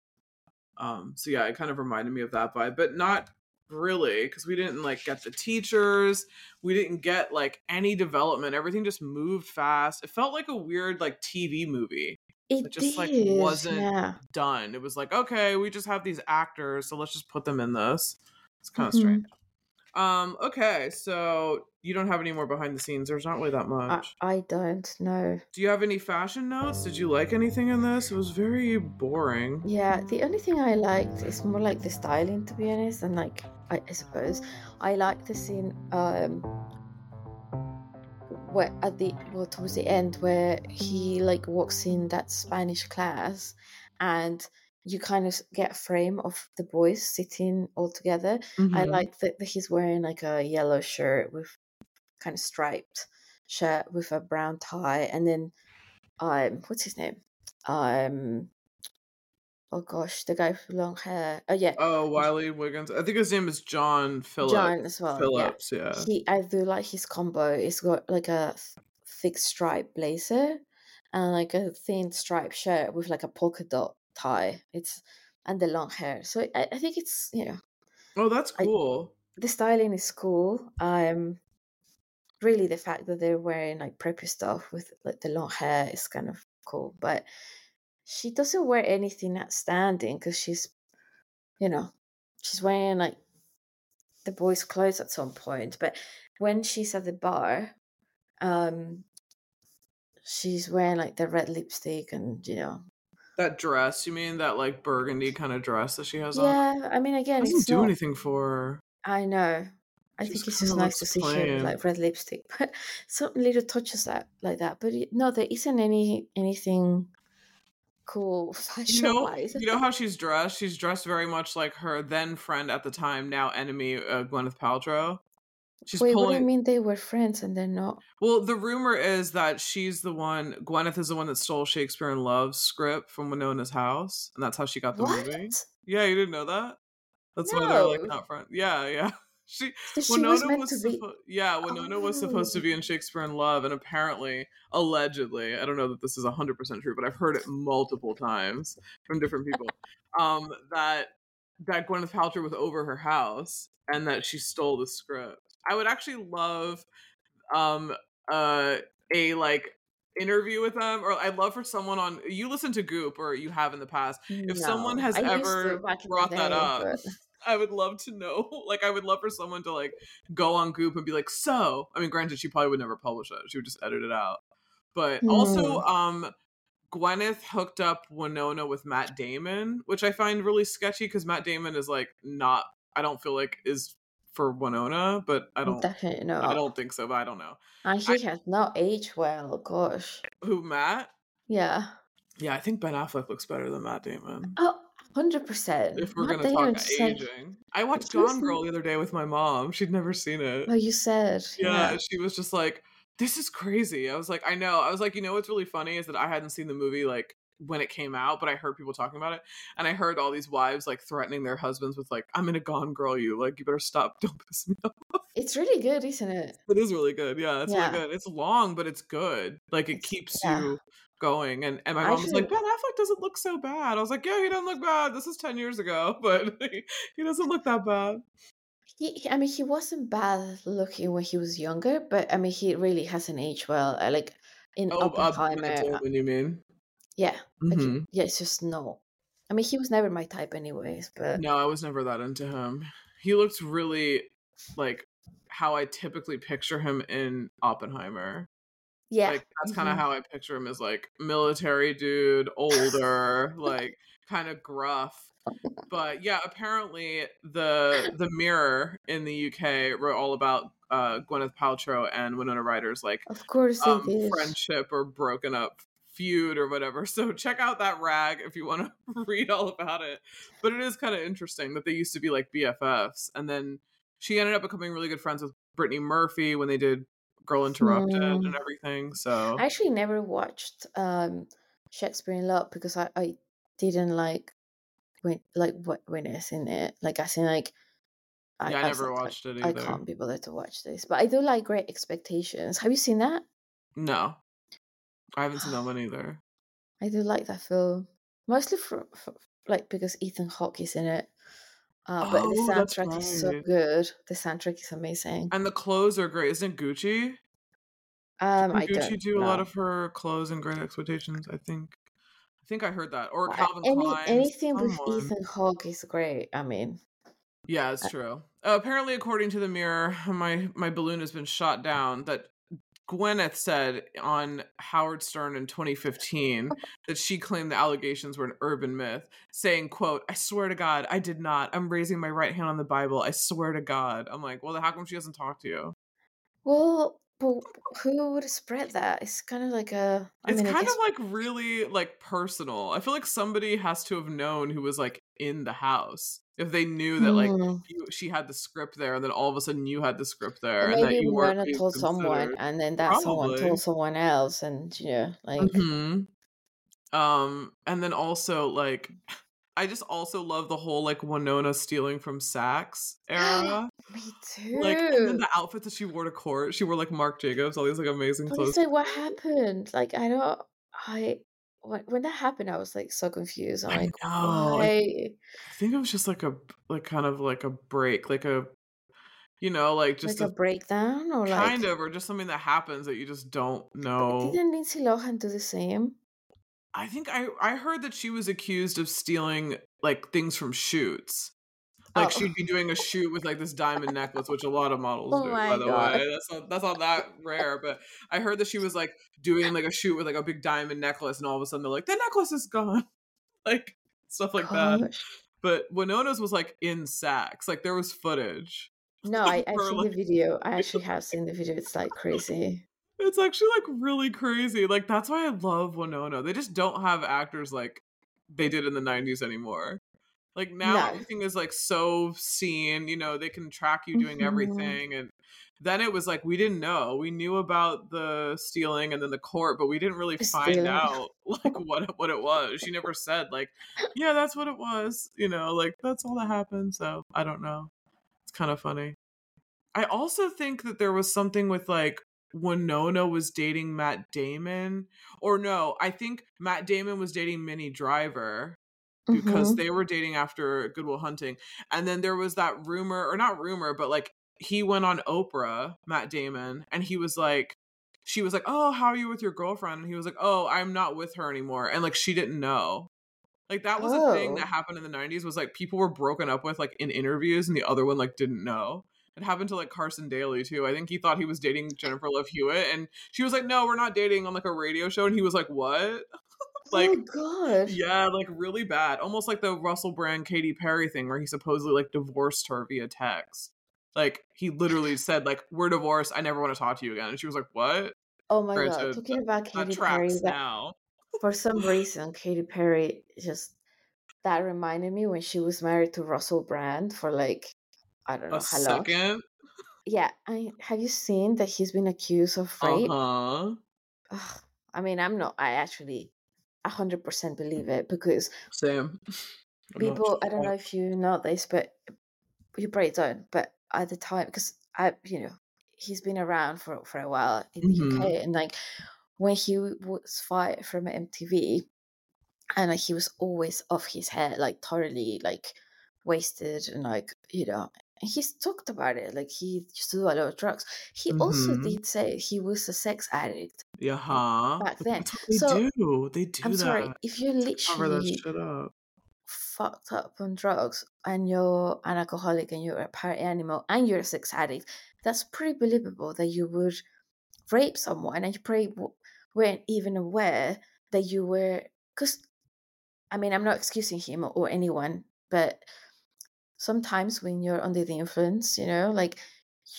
Um, so yeah, it kind of reminded me of that vibe, but not really because we didn't like get the teachers we didn't get like any development everything just moved fast it felt like a weird like tv movie It it just like wasn't yeah. done. It was like, okay, we just have these actors, so let's just put them in this. It's kind of Mhm. strange. Um, okay, so you don't have any more behind the scenes. There's not really that much. I don't know. Do you have any fashion notes? Did you like anything in this? It was very boring. Yeah, the only thing I liked is more like the styling, to be honest, and like I, I suppose I like the scene um where at the well towards the end where he like walks in that Spanish class and you kind of get a frame of the boys sitting all together. I Mhm. like that he's wearing like a yellow shirt with kind of striped shirt with a brown tie and then um what's his name? Um oh gosh, the guy with long hair. Oh yeah, Oh, Wiley Wiggins. I think his name is John Phillips. John as well. Phillips, yeah. Yeah, he. I do like his combo. It's got like a th- thick stripe blazer and like a thin striped shirt with like a polka dot tie. It's and the long hair. So I, I think it's you know Oh, that's I- cool. the styling is cool. Um, really the fact that they're wearing like preppy stuff with like the long hair is kind of cool. But she doesn't wear anything outstanding because she's, you know, she's wearing like the boys' clothes at some point. But when she's at the bar, um, she's wearing like the red lipstick and you know, That dress, you mean that like burgundy kind of dress that she has on? yeah. I mean, again, Doesn't it's do not. anything for her. I know. I She think it's just nice to see her like red lipstick, but some little touches that like that. But it, no, there isn't any anything cool You fashion know, wise. you know how she's dressed. She's dressed very much like her then friend at the time, now enemy, uh, Gwyneth Paltrow. She's Wait, what do you mean they were friends and they're not? Well, the rumor is that she's the one. Gwyneth is the one that stole Shakespeare in Love's script from Winona's house, and that's how she got the What? movie. Yeah, you didn't know that? That's why they're like No. not friends. Yeah, yeah. She she was Winona was, to be. Yeah, Winona was supposed to Oh. be in Shakespeare in Love, and apparently, allegedly, I don't know that this is hundred percent true, but I've heard it multiple times from different people. Um, that that Gwyneth Paltrow was over her house and that she stole the script. I would actually love um uh a like interview with them or I'd love for someone on you listen to Goop or you have in the past. If someone has I ever to back in the brought that day, up, but I would love to know. Like I would love for someone to like go on Goop and be like, so I mean granted she probably would never publish it. She would just edit it out. But also Hmm. um Gwyneth hooked up Winona with Matt Damon, which I find really sketchy because Matt Damon is like not I don't feel like is for Winona, but I don't definitely no. I don't think so, but I don't know. And he has not aged well. Gosh, Who Matt? yeah. Yeah, I think Ben Affleck looks better than Matt Damon. Oh, 100 percent. If we're Matt gonna talk just like aging, I watched Gone Girl the other day with my mom. She'd never seen it. oh, you said Yeah, yeah. she was just like, "This is crazy." I was like, "I know." I was like, "You know what's really funny is that I hadn't seen the movie like when it came out, but I heard people talking about it, and I heard all these wives like threatening their husbands with like, "I'm gonna gone girl you, like you better stop, don't piss me off." It's really good, isn't it? It is really good, yeah, it's Yeah. really good. It's long, but it's good. Like it It's keeps yeah. you going. And and my I mom was like, "Ben Affleck doesn't look so bad." I was like, "Yeah, he doesn't look bad. This is ten years ago, but he doesn't look that bad." he, I mean he wasn't bad looking when he was younger, but I mean he really hasn't aged well. Like in Oh, uh, Oppenheimer, uh, you mean? yeah. Like hmm yeah, it's just no. I mean he was never my type anyways, but No, I was never that into him. He looked really like how I typically picture him in Oppenheimer. Yeah. Like that's kind of how I picture him as like military dude, older, like kind of gruff. But yeah, apparently the the Mirror in the UK wrote all about uh Gwyneth Paltrow and Winona Ryder's like Of course um friendship or broken up feud or whatever. So check out that rag if you want to read all about it. But it is kind of interesting that they used to be like BFFs and then she ended up becoming really good friends with Brittany Murphy when they did Girl Interrupted Hmm. and everything. So I actually never watched um Shakespeare in Love because I, I didn't like when like what Gwyneth in it. Like I seen like I, yeah, I I was never like, watched it I, I can't be bothered to watch this. But I do like Great Expectations. Have you seen that? No. I haven't seen that one either. I do like that film. Mostly for, for like because Ethan Hawke is in it. Uh, but the Oh, that's soundtrack is so good. The soundtrack is amazing. And the clothes are great. Isn't Gucci? Um, Didn't I Gucci do a lot of her clothes and Great Expectations? I think. I think I heard that. Or Calvin Any Klein. anything with. Ethan Hawke is great. I mean, Yeah, it's true. Uh, apparently, according to the Mirror, my my balloon has been shot down. That Gwyneth said on Howard Stern in 2015 that she claimed the allegations were an urban myth, saying, "quote I swear to God, I did not. I'm raising my right hand on the Bible. I swear to God." I'm like, well, how come she doesn't talk to you? well, but who would have spread that? It's kind of like a. I It's mean, kind guess of like really like personal. I feel like somebody has to have known who was like in the house if they knew that like Hmm. you, she had the script there, and then all of a sudden you had the script there, Or and that you weren't told someone, and then that someone told someone else, and you know, like hmm Um, and then also like, I just also love the whole like Winona stealing from Saks era. me too. like, and then the outfits that she wore to court, she wore like Marc Jacobs, all these like amazing but clothes. like, what happened? Like, I don't. I when when that happened, I was like so confused. I'm I like, know. I why? I think it was just like a like kind of like a break, like a you know, like just Like a a breakdown, or like kind like of, or just something that happens that you just don't know. didn't Lindsay Lohan do the same? I think I I heard that she was accused of stealing like things from shoots. Like Oh. she'd be doing a shoot with like this diamond necklace, which a lot of models Oh do, by the God. way. That's not that's not that rare. But I heard that she was like doing like a shoot with like a big diamond necklace, and all of a sudden they're like, the necklace is gone. like stuff like that. But Winona's was like in Saks. Like there was footage. No, I I've seen like- the video. I actually have seen the video. It's like crazy. It's actually like really crazy. Like that's why I love Winona. They just don't have actors like they did in the 90s anymore. Like now No. everything is like so seen, you know, they can track you doing Mhm. everything and then it was like we didn't know. We knew about the stealing and then the court, but we didn't really find stealing. out like what it- what it was. She never said like, yeah, that's what it was, you know, like that's all that happened. So, I don't know. It's kind of funny. I also think that there was something with like Winona was dating Matt Damon, or no, I think Matt Damon was dating Minnie Driver because Mhm. they were dating after Good Will Hunting, and then there was that rumor, or not rumor, but like he went on Oprah, Matt Damon, and he was like, she was like, "Oh, how are you with your girlfriend?" And he was like, "Oh, I'm not with her anymore," and like she didn't know. Like that was a thing Oh. that happened in the 90s was like people were broken up with like in interviews and the other one like didn't know. It happened to like Carson Daly too. I think he thought he was dating Jennifer Love Hewitt and she was like, "No, we're not dating" on like a radio show and he was like, "What?" Like oh god. yeah, like really bad. Almost like the Russell Brand Katy Perry thing where he supposedly like divorced her via text. Like he literally said like, "We're divorced. I never want to talk to you again." And she was like, "What?" Oh my god. Talking about Katy Perry, that now. for some reason Katy Perry just that reminded me when she was married to Russell Brand for like I don't know A how long. second. Yeah, I have you seen that he's been accused of Uh rape? huh. Ugh, I mean, I'm not. I actually, hundred percent believe it because Same. I'm not people. I don't know if you know this, but you probably don't. But at the time, because I, you know, he's been around for for a while in the Mhm. UK, and like when he was fired from MTV, and like he was always off his head, like totally like wasted, and like you know. He's talked about it, like he used to do a lot of drugs. He also Mhm. did say he was a sex addict Yeah, huh? back then. they So do. They do I'm sorry, if you're literally up. fucked up on drugs and you're an alcoholic and you're a party animal and you're a sex addict, that's pretty believable that you would rape someone and you probably weren't even aware that you were. Because, I mean, I'm not excusing him or anyone, but sometimes when you're under the influence, you know, like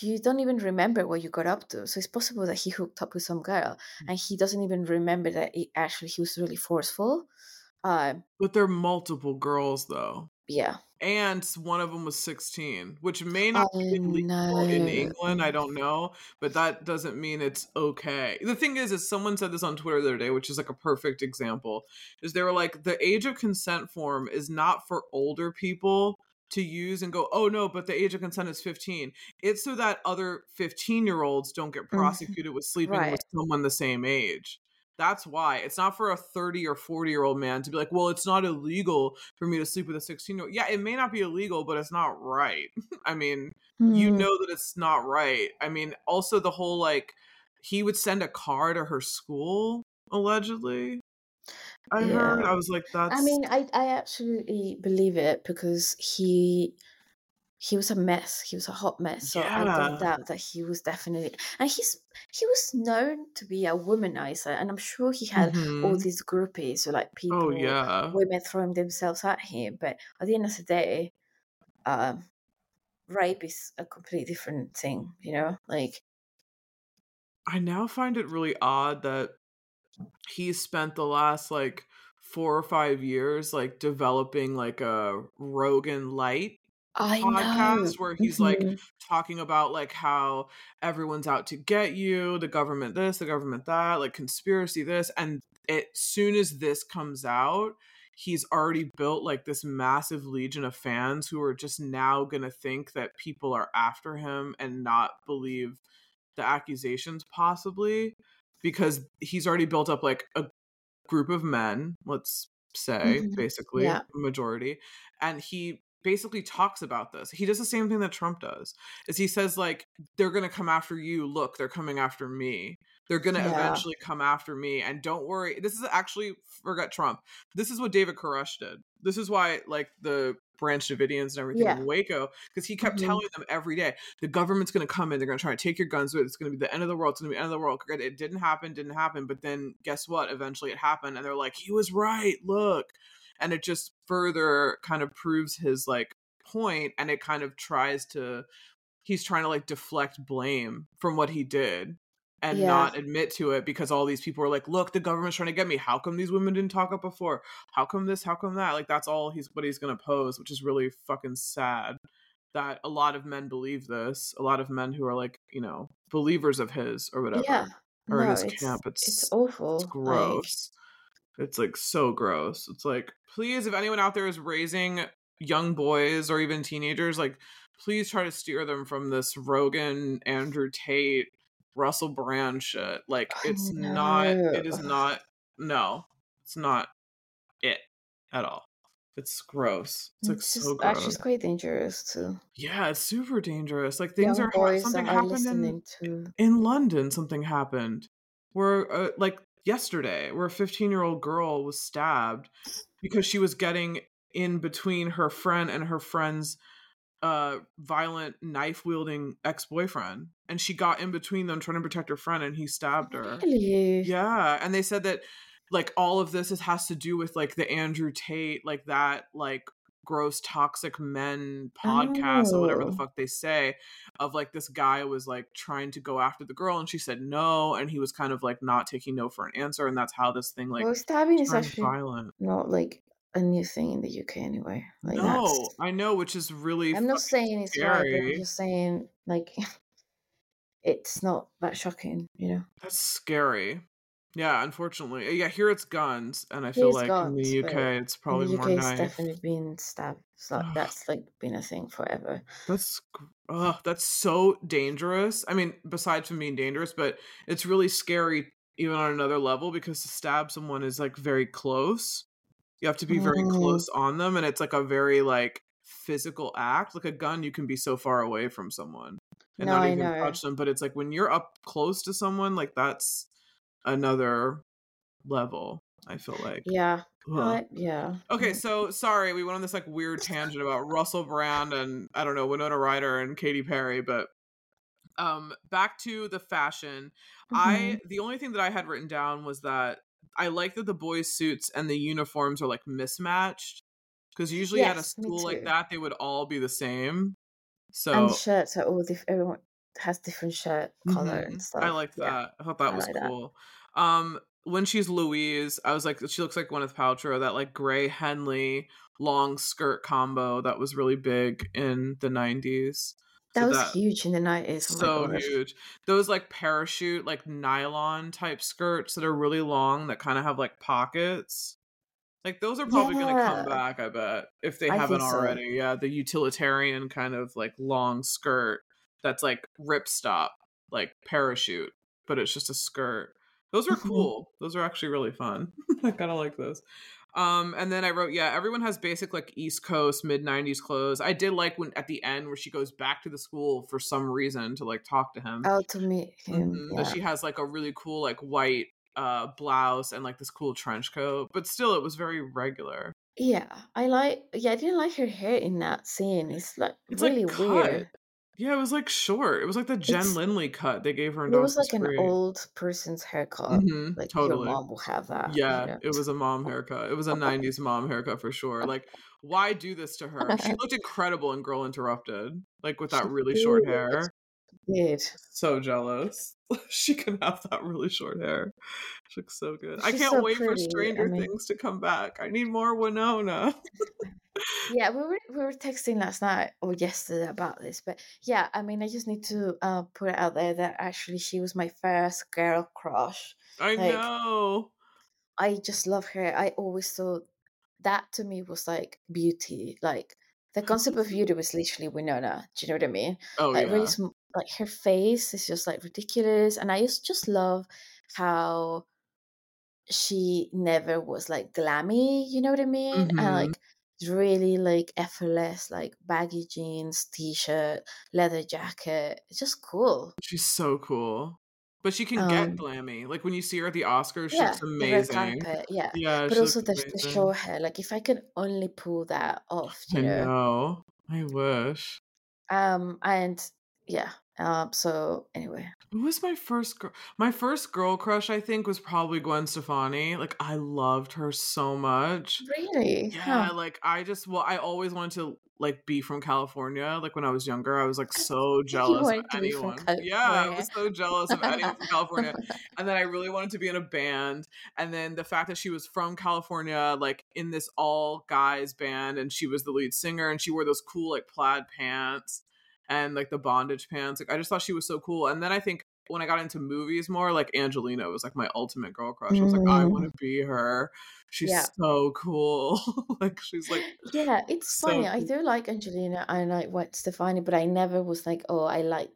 you don't even remember what you got up to. So it's possible that he hooked up with some girl and he doesn't even remember that it, actually he was really forceful. Um, But they're multiple girls though. yeah. And one of them was 16, which may not I be illegal in. England. I don't know, but that doesn't mean it's okay. The thing is, is someone said this on Twitter the other day, which is like a perfect example. Is they were like, the age of consent form is not for older people to use and go, oh no, but the age of consent is 15. It's so that other 15 year olds don't get Mhm. prosecuted with sleeping Right. with someone the same age. That's why it's not for a 30 or 40 year old man to be like, well, it's not illegal for me to sleep with a 16 year old. Yeah, it may not be illegal, but it's not right. I mean, you Mm, know that it's not right. I mean, also the whole like, he would send a car to her school, allegedly. I heard. I was like, that's. I mean, I I absolutely believe it because he he was a mess. He was a hot mess. So I don't doubt that he was definitely and he's he was known to be a womanizer, and I'm sure he had all hmm these groupies or like people, Oh, people, yeah. women throwing themselves at him. But at the end of the day, um, rape is a completely different thing. You know, like I now find it really odd that he's spent the last like four or five years like developing like a Rogan light I know. podcast where he's like hmm talking about like how everyone's out to get you, the government this, the government that, like conspiracy this, and as soon as this comes out, he's already built like this massive legion of fans who are just now gonna think that people are after him and not believe the accusations possibly because he's already built up like a group of men, let's say, hmm basically, Yeah. majority, and he basically talks about this. He does the same thing that Trump does. Is he says like they're going to come after you, look, they're coming after me. They're going to Yeah. eventually come after me and don't worry. This is actually forget Trump. This is what David Koresh did. This is why like the Branch Davidians and everything Yeah. in Waco because he kept hmm telling them every day the government's going to come in they're going to try to take your guns it's going to be the end of the world it's going to be the end of the world. It didn't happen didn't happen but then guess what? Eventually it happened and they're like he was right look. And it just further kind of proves his like point and it kind of tries to he's trying to like deflect blame from what he did and Yeah. not admit to it because all these people are like look the government's trying to get me how come these women didn't talk up before how come this how come that like that's all he's what he's going to pose which is really fucking sad that a lot of men believe this a lot of men who are like you know believers of his or whatever Yeah. or in his it's camp it's it's it's awful. Like gross it's like so gross it's like please if anyone out there is raising young boys or even teenagers like please try to steer them from this rogan andrew tate russell brand shit like it's not it is not no it's not it at all it's gross it's like It's so just actually it's quite dangerous too. yeah it's super dangerous like things young are something happened in to. in London, something happened where, uh, like yesterday, where a 15 year old girl was stabbed because she was getting in between her friend and her friend's uh violent knife wielding ex-boyfriend and she got in between them trying to protect her friend and he stabbed her Really? yeah and they said that like all of this is, has to do with like the andrew tate like that like gross toxic men podcast or whatever the Oh. fuck they say of like this guy was like trying to go after the girl and she said no and he was kind of like not taking no for an answer and that's how this thing like Well, stabbing is actually violent not like a new thing in the UK anyway. Like no i know which is really I'm not saying it's right, but I'm just saying like it's not that shocking, you know. that's scary Yeah, unfortunately. Uh, yeah, here it's guns, and I feel Here's like in the UK it's in probably the more UK it's knife. definitely been stabbed. So that's like been a thing forever. that's ugh, that's so dangerous. I mean, besides from being dangerous, but it's really scary even on another level because to stab someone is like very close. You have to be very Mm, close on them, and it's like a very like physical act. Like a gun, you can be so far away from someone and no, not I even touch them, but it's like when you're up close to someone, like that's another level. I feel like. Yeah. Yeah. Okay, so sorry, we went on this like weird tangent about Russell Brand and I don't know Winona Ryder and Katy Perry, but um back to the fashion. I Mhm. the only thing that I had written down was that I like that the boys' suits and the uniforms are like mismatched because usually at a school like that they would all be the same. And So shirts are all different. Everyone has different shirt color and Mhm. I stuff. liked Yeah, that. I thought that I was like that. cool. Um, when she's Louise, I was like, she looks like Gwyneth Paltrow. That like gray Henley long skirt combo that was really big in the '90s. That was that huge in the 90s. Oh so huge. Those like parachute, like nylon type skirts that are really long that kind of have like pockets. Like those are probably going to come back, I bet, if they I haven't think so. already. Yeah, the utilitarian kind of like long skirt that's like ripstop, like parachute, but it's just a skirt. Those are Mhm. cool. Those are actually really fun. I kind of like those. Um, and then I wrote, yeah, everyone has basic like East Coast mid '90s clothes. I did like when at the end where she goes back to the school for some reason to like talk to him. Oh, to meet him. Mhm, That Yeah. she has like a really cool like white uh blouse and like this cool trench coat, but still it was very regular. Yeah. I like, yeah, I didn't like her hair in that scene. It's like It's really like weird. Yeah, it was like short. It was like the Jen It's, Lindley cut they gave her in it was like an old person's haircut. hmm Like your totally. mom will have that, you Yeah, know. it was a mom haircut. It was a 90s mom haircut for sure. Like, why do this to her? She looked incredible in Girl Interrupted, like with that She really short did. hair. Did. So jealous. she can have that really short hair. She looks so good. I can't so wait for pretty. I Stranger mean, Things to come back. I need more Winona. yeah, we were we were texting last night or yesterday about this, but yeah, I mean, I just need to uh, put it out there that actually she was my first girl crush. I Like, know. I just love her. I always thought that to me was like beauty. Like the concept of beauty was literally Winona. Do you know what I mean? Oh Like really, yeah. sm- like her face is just like ridiculous, and I just just love how she never was like glammy. You know what I mean? And hmm like really like effortless, like baggy jeans, t-shirt, leather jacket. It's just cool. She's so cool. But she can get Um, glammy. Like when you see her at the Oscars, she yeah, looks the amazing. carpet, yeah. Yeah, But also the the short hair. Like if I could only pull that off, I you know. know. I wish. Um, and yeah. Um. So anyway, Who was my first girl? My first girl crush, I think, was probably Gwen Stefani. Like, I loved her so much. really, Yeah, huh? like I just well, I always wanted to like be from California. Like when I was younger, I was like so jealous of wanted to be from anyone. Yeah, I was so jealous of anyone from California. And then I really wanted to be in a band. And then the fact that she was from California, like in this all guys band, and she was the lead singer, and she wore those cool like plaid pants and like the bondage pants. Like I just thought she was so cool. And then I think when I got into movies more, like Angelina was like my ultimate girl crush. I was like, I want Mm, to be her. She's yeah. so cool. like she's like Yeah, it's so funny. I do like Angelina I like Stefani, but I never was like, oh, I like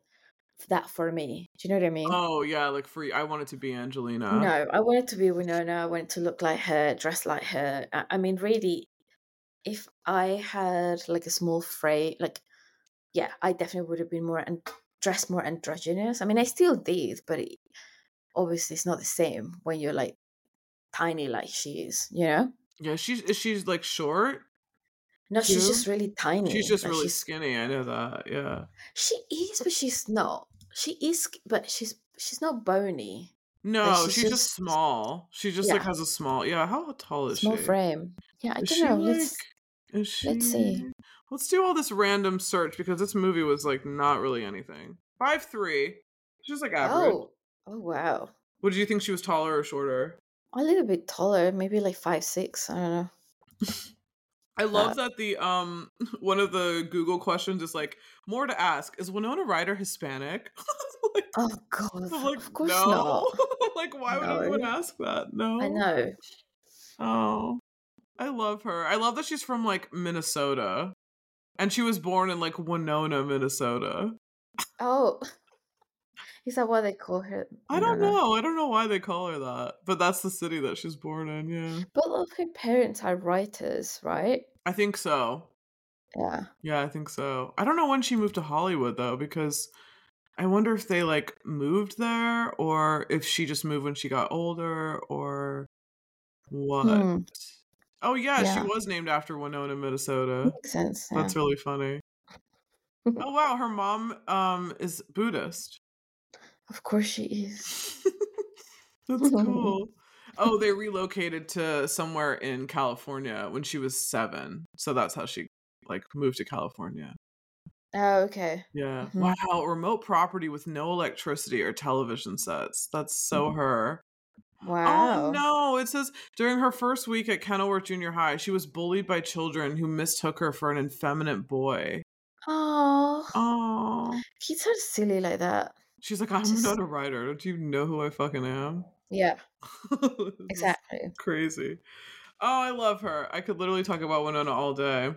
that for me. Do you know what I mean? Oh yeah, like free. I wanted to be Angelina. No, I wanted to be Winona. I wanted to look like her, dress like her. I, I mean, really, if I had like a small fray, like, yeah, I definitely would have been more and dressed more androgynous. I mean, I still did, but it, obviously it's not the same when you're like tiny like she is, you know? Yeah, she's eh, she's like short No, she's just really tiny. She's just Like really she's skinny. I know that. Yeah. she is, but she's not. She is, but she's she's not bony. Like No, she's she's just just small. She just like has a small. Yeah. How tall is small she? Small frame. Yeah, I Is don't she know. like? Let's Is let's see. Let's do all this random search because this movie was like not really anything. Five three. She's like average. Oh, oh wow. What did you think she was taller or shorter? A little bit taller, maybe like five six. I don't know. I love that the um one of the Google questions is like more to ask is Winona Ryder Hispanic? like, oh god, like, of course no. not. like why No. would anyone ask that? No. I know. Oh. I love her. I love that she's from like Minnesota. And she was born in like Winona, Minnesota. Oh, is that why they call her? I don't Winona? know. I don't know why they call her that. But that's the city that she's born in, yeah. Both of her parents are writers, right? I think so. Yeah. Yeah, I think so. I don't know when she moved to Hollywood though, because I wonder if they like moved there or if she just moved when she got older or what. Hmm. Oh yeah, Yeah. she was named after Winona, Minnesota. Makes sense. Yeah. That's really funny. oh wow, her mom um is Buddhist. Of course she is. That's cool. Oh, they relocated to somewhere in California when she was 7. So that's how she like moved to California. Oh, okay. Yeah. Mhm. Wow, remote property with no electricity or television sets. That's so her. Oh, wow. Oh no, it says during her first week at Kenilworth Junior High, she was bullied by children who mistook her for an effeminate boy. Oh, Oh. kids are silly like that. She's like, I'm Just- not a writer. Don't you know who I fucking am? Yeah, exactly. Crazy. Oh, I love her. I could literally talk about Winona all day.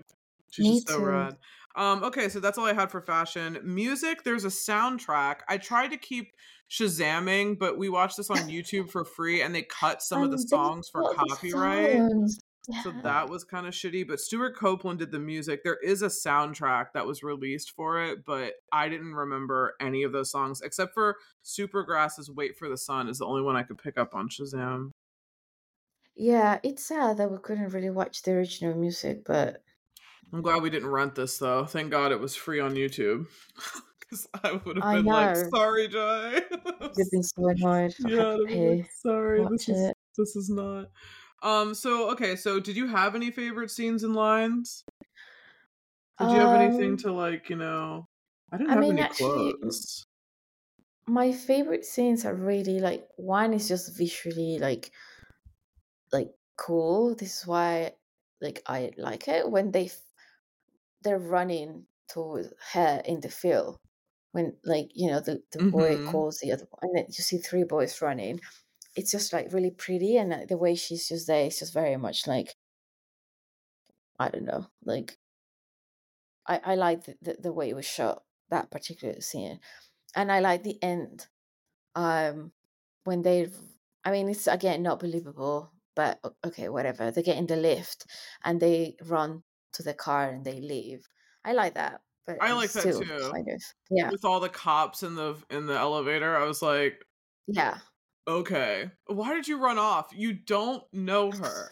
She's Me just so too. rad. Um, okay, so that's all I had for fashion. Music, there's a soundtrack. I tried to keep Shazamming, but we watched this on YouTube for free and they cut some of the songs for copyright. So that was kind of shitty. But Stewart Copeland did the music. There is a soundtrack that was released for it, but I didn't remember any of those songs except for Supergrass's Wait for the Sun is the only one I could pick up on Shazam. Yeah, it's sad that we couldn't really watch the original music, but I'm glad we didn't rent this though. Thank God it was free on YouTube. Because I would have been like, sorry, Jai. you've been so annoyed. Yeah, I'd have been like, sorry, watch this is it. this is not. Um, so okay, so did you have any favorite scenes and lines? Did you have anything Um, to like, you know? I didn't I have mean, any actually, clothes. My favorite scenes are really like one is just visually like like cool. This is why like I like it when they they're running towards her in the field when like you know the, the boy Mhm. calls the other one, and then you see three boys running it's just like really pretty and uh, the way she's just there is just very much like i don't know like i i like the, the, the way it was shot that particular scene and i like the end um when they i mean it's again not believable but okay whatever they get in the lift and they run to the car and they leave i like that but I like that too. kind of yeah With all the cops in the in the elevator, I was like, yeah okay, why did you run off? You don't know her.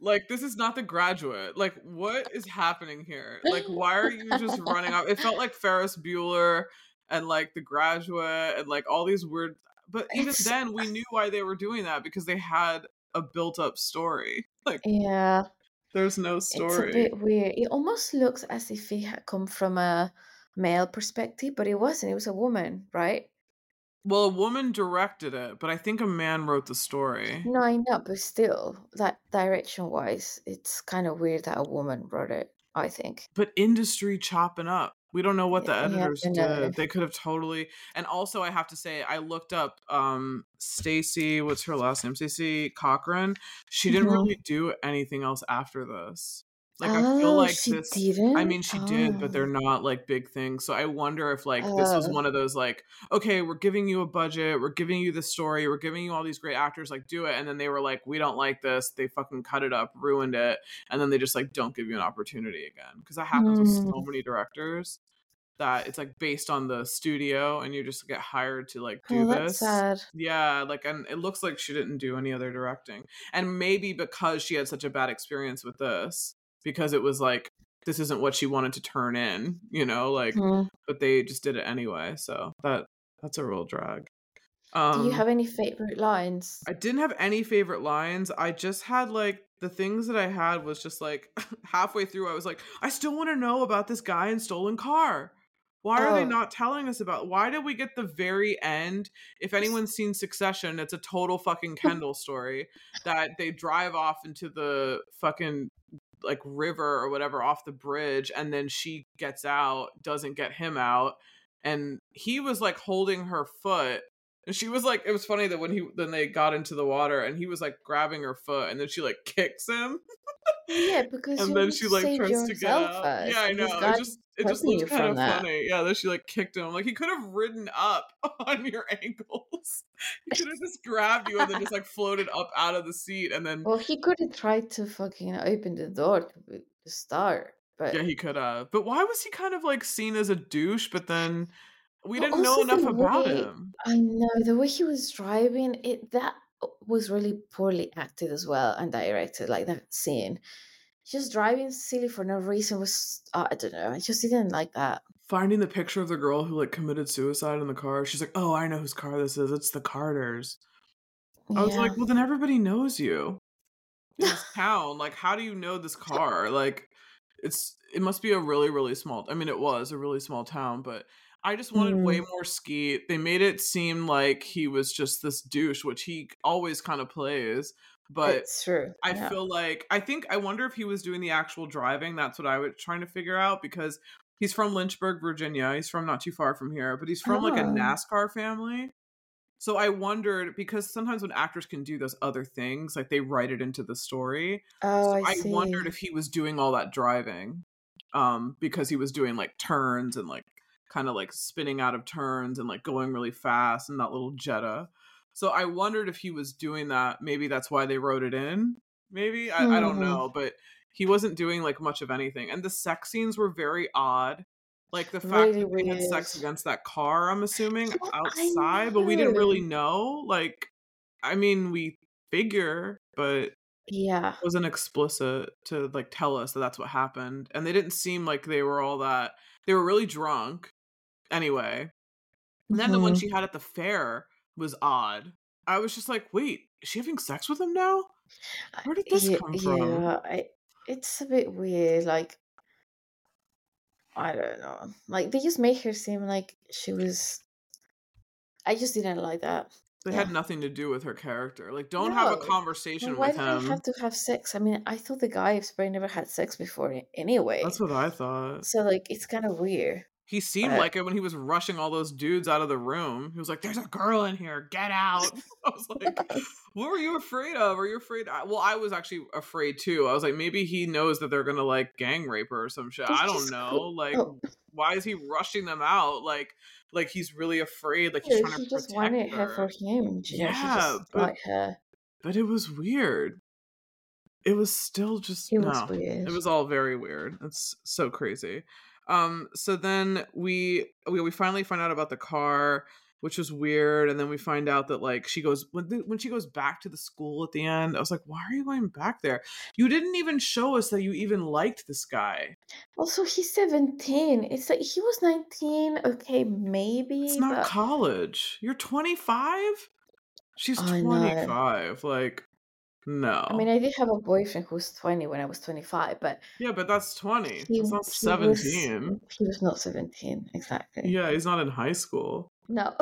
Like this is not the graduate. Like what is happening here? Like why are you just running off? It felt like Ferris Bueller and like the graduate and like all these weird but even then we knew why they were doing that because they had a built up story. Like yeah there's no story. It's a story. bit weird. It almost looks as if it had come from a male perspective, but it wasn't. It was a woman, right? Well, a woman directed it, but I think a man wrote the story. No, I know, but still, that direction wise, it's kind of weird that a woman wrote it, I think. But industry chopping up. We don't know what the Yeah, editors did. They could have totally. And also, I have to say, I looked up um Stacy. What's her last name? Stacy Cochran. She didn't Mhm. really do anything else after this. Like I feel Oh, like she this. didn't? I mean, she did, but Oh. they're not like big things. So I wonder if like this was Oh. one of those like, okay, we're giving you a budget, we're giving you the story, we're giving you all these great actors, like do it, and then they were like, we don't like this. They fucking cut it up, ruined it, and then they just like don't give you an opportunity again because that happens with so Hmm. many directors that it's like based on the studio and you just get hired to like do Oh, this sad. yeah like and it looks like she didn't do any other directing and maybe because she had such a bad experience with this because it was like this isn't what she wanted to turn in you know like Mhm. but they just did it anyway so that that's a real drag um Do you have any favorite lines? I didn't have any favorite lines. I just had like the things that I had was just like halfway through I was like, I still want to know about this guy in stolen car. Why are they Oh. not telling us about why did we get the very end? If anyone's seen Succession, it's a total fucking Kendall story that they drive off into the fucking like river or whatever off the bridge and then she gets out doesn't get him out and he was like holding her foot and she was like it was funny that when he then they got into the water and he was like grabbing her foot and then she like kicks him Yeah, because and then she to like tries to get out first. yeah i know it just it just looks kind of that. funny yeah then she like kicked him like he could have ridden up on your ankles he could have just grabbed you and then just like floated up out of the seat and then Well, he could have tried to fucking open the door to, uh, to start, but Yeah, he could have. But why was he kind of like seen as a douche? But then we didn't know enough about way him. I know the way he was driving it that was really poorly acted as well and directed. Like that scene, just driving silly for no reason was uh, I don't know. I just didn't like that. Finding the picture of the girl who like committed suicide in the car. She's like, "Oh, I know whose car this is. It's the Carters." I was Yeah, like, "Well, then everybody knows you in this town. Like, how do you know this car? Like, it's it must be a really really small. I mean, it was a really small town, but." I just wanted way Mm, more Skeet. They made it seem like he was just this douche, which he always kind of plays. But it's true. I Yeah. feel like I think I wonder if he was doing the actual driving. That's what I was trying to figure out because he's from Lynchburg, Virginia. He's from not too far from here, but he's from like a Oh, NASCAR family. So I wondered because sometimes when actors can do those other things, like they write it into the story. oh, So I I wondered if he was doing all that driving um because he was doing like turns and like kind of like spinning out of turns and like going really fast and that little Jetta. So I wondered if he was doing that. Maybe that's why they wrote it in. Maybe I, I don't Hmm. know, but he wasn't doing like much of anything. And the sex scenes were very odd. Like the fact Really that they had sex against that car, I'm assuming Yeah, outside, but we didn't really know. Like, I mean, we figure, but Yeah. It wasn't explicit to like tell us that that's what happened and they didn't seem like they were all that they were really drunk anyway and then the one hmm she had at the fair was odd i was just like wait is she having sex with him now where did this Yeah, come from yeah. I, it's a bit weird. Like I don't know. Like they just made her seem like she was. I just didn't like that. they Yeah. had nothing to do with her character like don't have a No. conversation Well, why with did they have to have sex? I mean, I thought the guy probably never had sex before anyway. that's what i thought So like, it's kind of weird. He seemed like it when he was rushing all those dudes out of the room. He was like, "There's a girl in here, get out!" I was like, "What were you afraid of? Are you afraid?" I, well, I was actually afraid too. I was like, maybe he knows that they're gonna like gang rape her or some shit. I don't know. Like, Oh, why is he rushing them out? Like, like he's really afraid. Like he's yeah, trying to just protect wanted her for him. You know, he Yeah, just but liked her. but it was weird. It was still just It was no. weird. It was all very weird. It's so crazy. Um so then we we we finally find out about the car, which was weird, and then we find out that like she goes when the, when she goes back to the school at the end. I was like, "Why are you going back there? You didn't even show us that you even liked this guy. Also, he's 17. It's like he was 19. Okay, maybe It's not but college. You're 25? She's twenty five. 25. Like I mean. I did have a boyfriend who was 20 when I was 25, but Yeah, but that's 20. he That's not he was 17. he was not 17 exactly. Yeah, he's not in high school. No.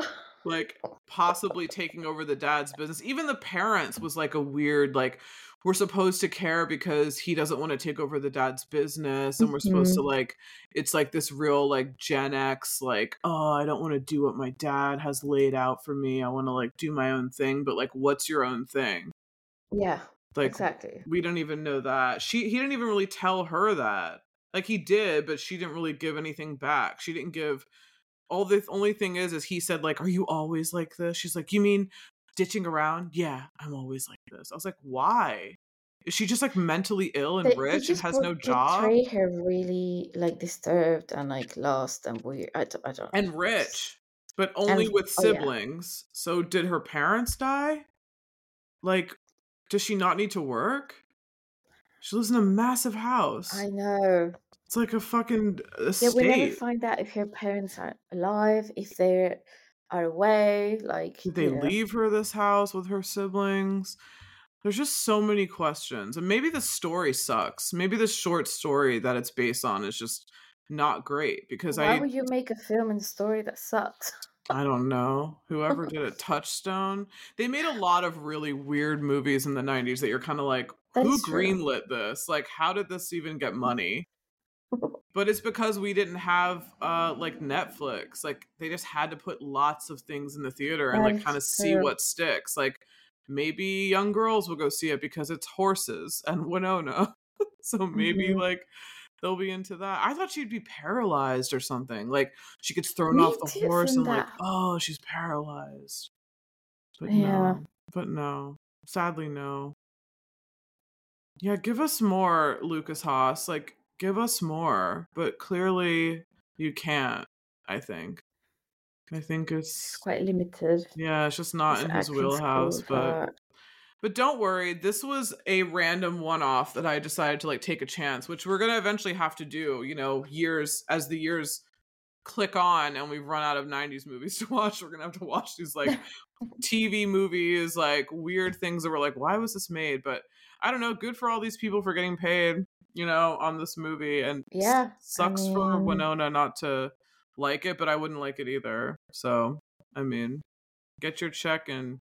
like possibly taking over the dad's business. Even the parents was like a weird like we're supposed to care because he doesn't want to take over the dad's business and we're supposed to hmm like it's like this real like Gen X like oh I don't want to do what my dad has laid out for me. I want to like do my own thing, but like what's your own thing? Yeah, Like exactly. we don't even know that. She he didn't even really tell her that. Like he did, but she didn't really give anything back. She didn't give all the only thing is is he said like are you always like this she's like you mean ditching around yeah i'm always like this i was like why is she just like mentally ill and They they rich and has no job portray her really like disturbed and like lost and weird. I don't, I don't and know. Rich but only and with oh yeah, siblings so did her parents die like does she not need to work she lives in a massive house I know. it's like a fucking estate. Yeah, we never find out if her parents are alive, if they are away. Like Did they know, leave her this house with her siblings? There's just so many questions. And maybe the story sucks. Maybe the short story that it's based on is just not great because why I would you make a film and story that sucks? I don't know. Whoever did it, Touchstone. They made a lot of really weird movies in the 90s that you're kind of like, who That's true. greenlit this? Like, how did this even get money? But it's because we didn't have uh like Netflix. Like they just had to put lots of things in the theater and like kind of see what sticks. Like maybe young girls will go see it because it's horses and Winona. so maybe Mhm. like they'll be into that. I thought she'd be paralyzed or something. Like she gets thrown Me off the horse and like, oh, she's paralyzed. But Yeah. no. But no. Sadly no. Yeah, give us more, Lukas Haas. Like, give us more. But clearly you can't, I think. I think It's it's quite limited. yeah, it's just not His in his wheelhouse, but but don't worry, this was a random one off that I decided to like take a chance, which we're gonna eventually have to do, you know, years as the years click on and we've run out of 90s movies to watch. We're gonna have to watch these like TV movies, like weird things that were like, why was this made? But I don't know, good for all these people for getting paid, you know, on this movie. And Yeah, I sucks for Winona not to like it, but I wouldn't like it either. So, I mean, get your check and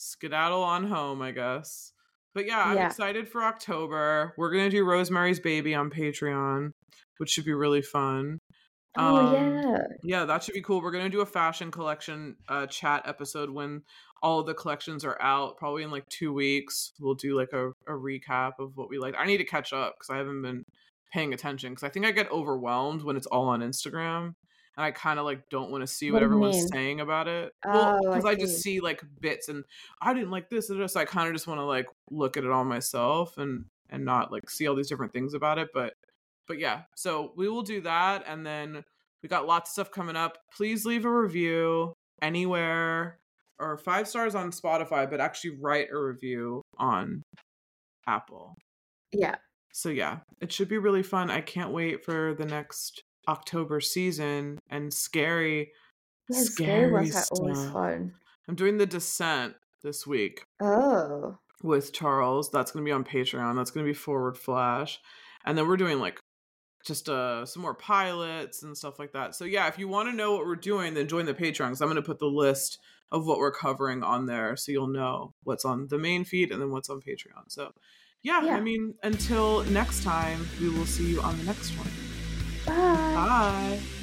skedaddle on home, I guess. But yeah, I'm Yeah. excited for October. We're gonna do Rosemary's Baby on Patreon, which should be really fun. Oh Um, yeah. Yeah, that should be cool. We're gonna do a fashion collection uh chat episode when all the collections are out, probably in like two weeks. We'll do like a, a recap of what we like. I need to catch up because I haven't been paying attention because I think I get overwhelmed when it's all on Instagram. And I kind of like don't want to see what, What everyone's saying about it. Well, Oh, I because I, just see. like bits and I didn't like this. and So I kind of just want to like look at it all myself and and not like see all these different things about it. But but yeah, so we will do that, and then we got lots of stuff coming up. Please leave a review anywhere or five stars on Spotify, but actually write a review on Apple. Yeah. So yeah, it should be really fun. I can't wait for the next October season and scary, Yeah, scary, ones are always fun. I'm doing the Descent this week Oh. with Charles. That's going to be on Patreon. That's going to be Forward Flash. And then we're doing like just uh some more pilots and stuff like that. So yeah, if you want to know what we're doing, then join the Patreon because I'm going to put the list of what we're covering on there so you'll know what's on the main feed and then what's on Patreon. So yeah, Yeah. I mean, until next time, we will see you on the next one. 拜。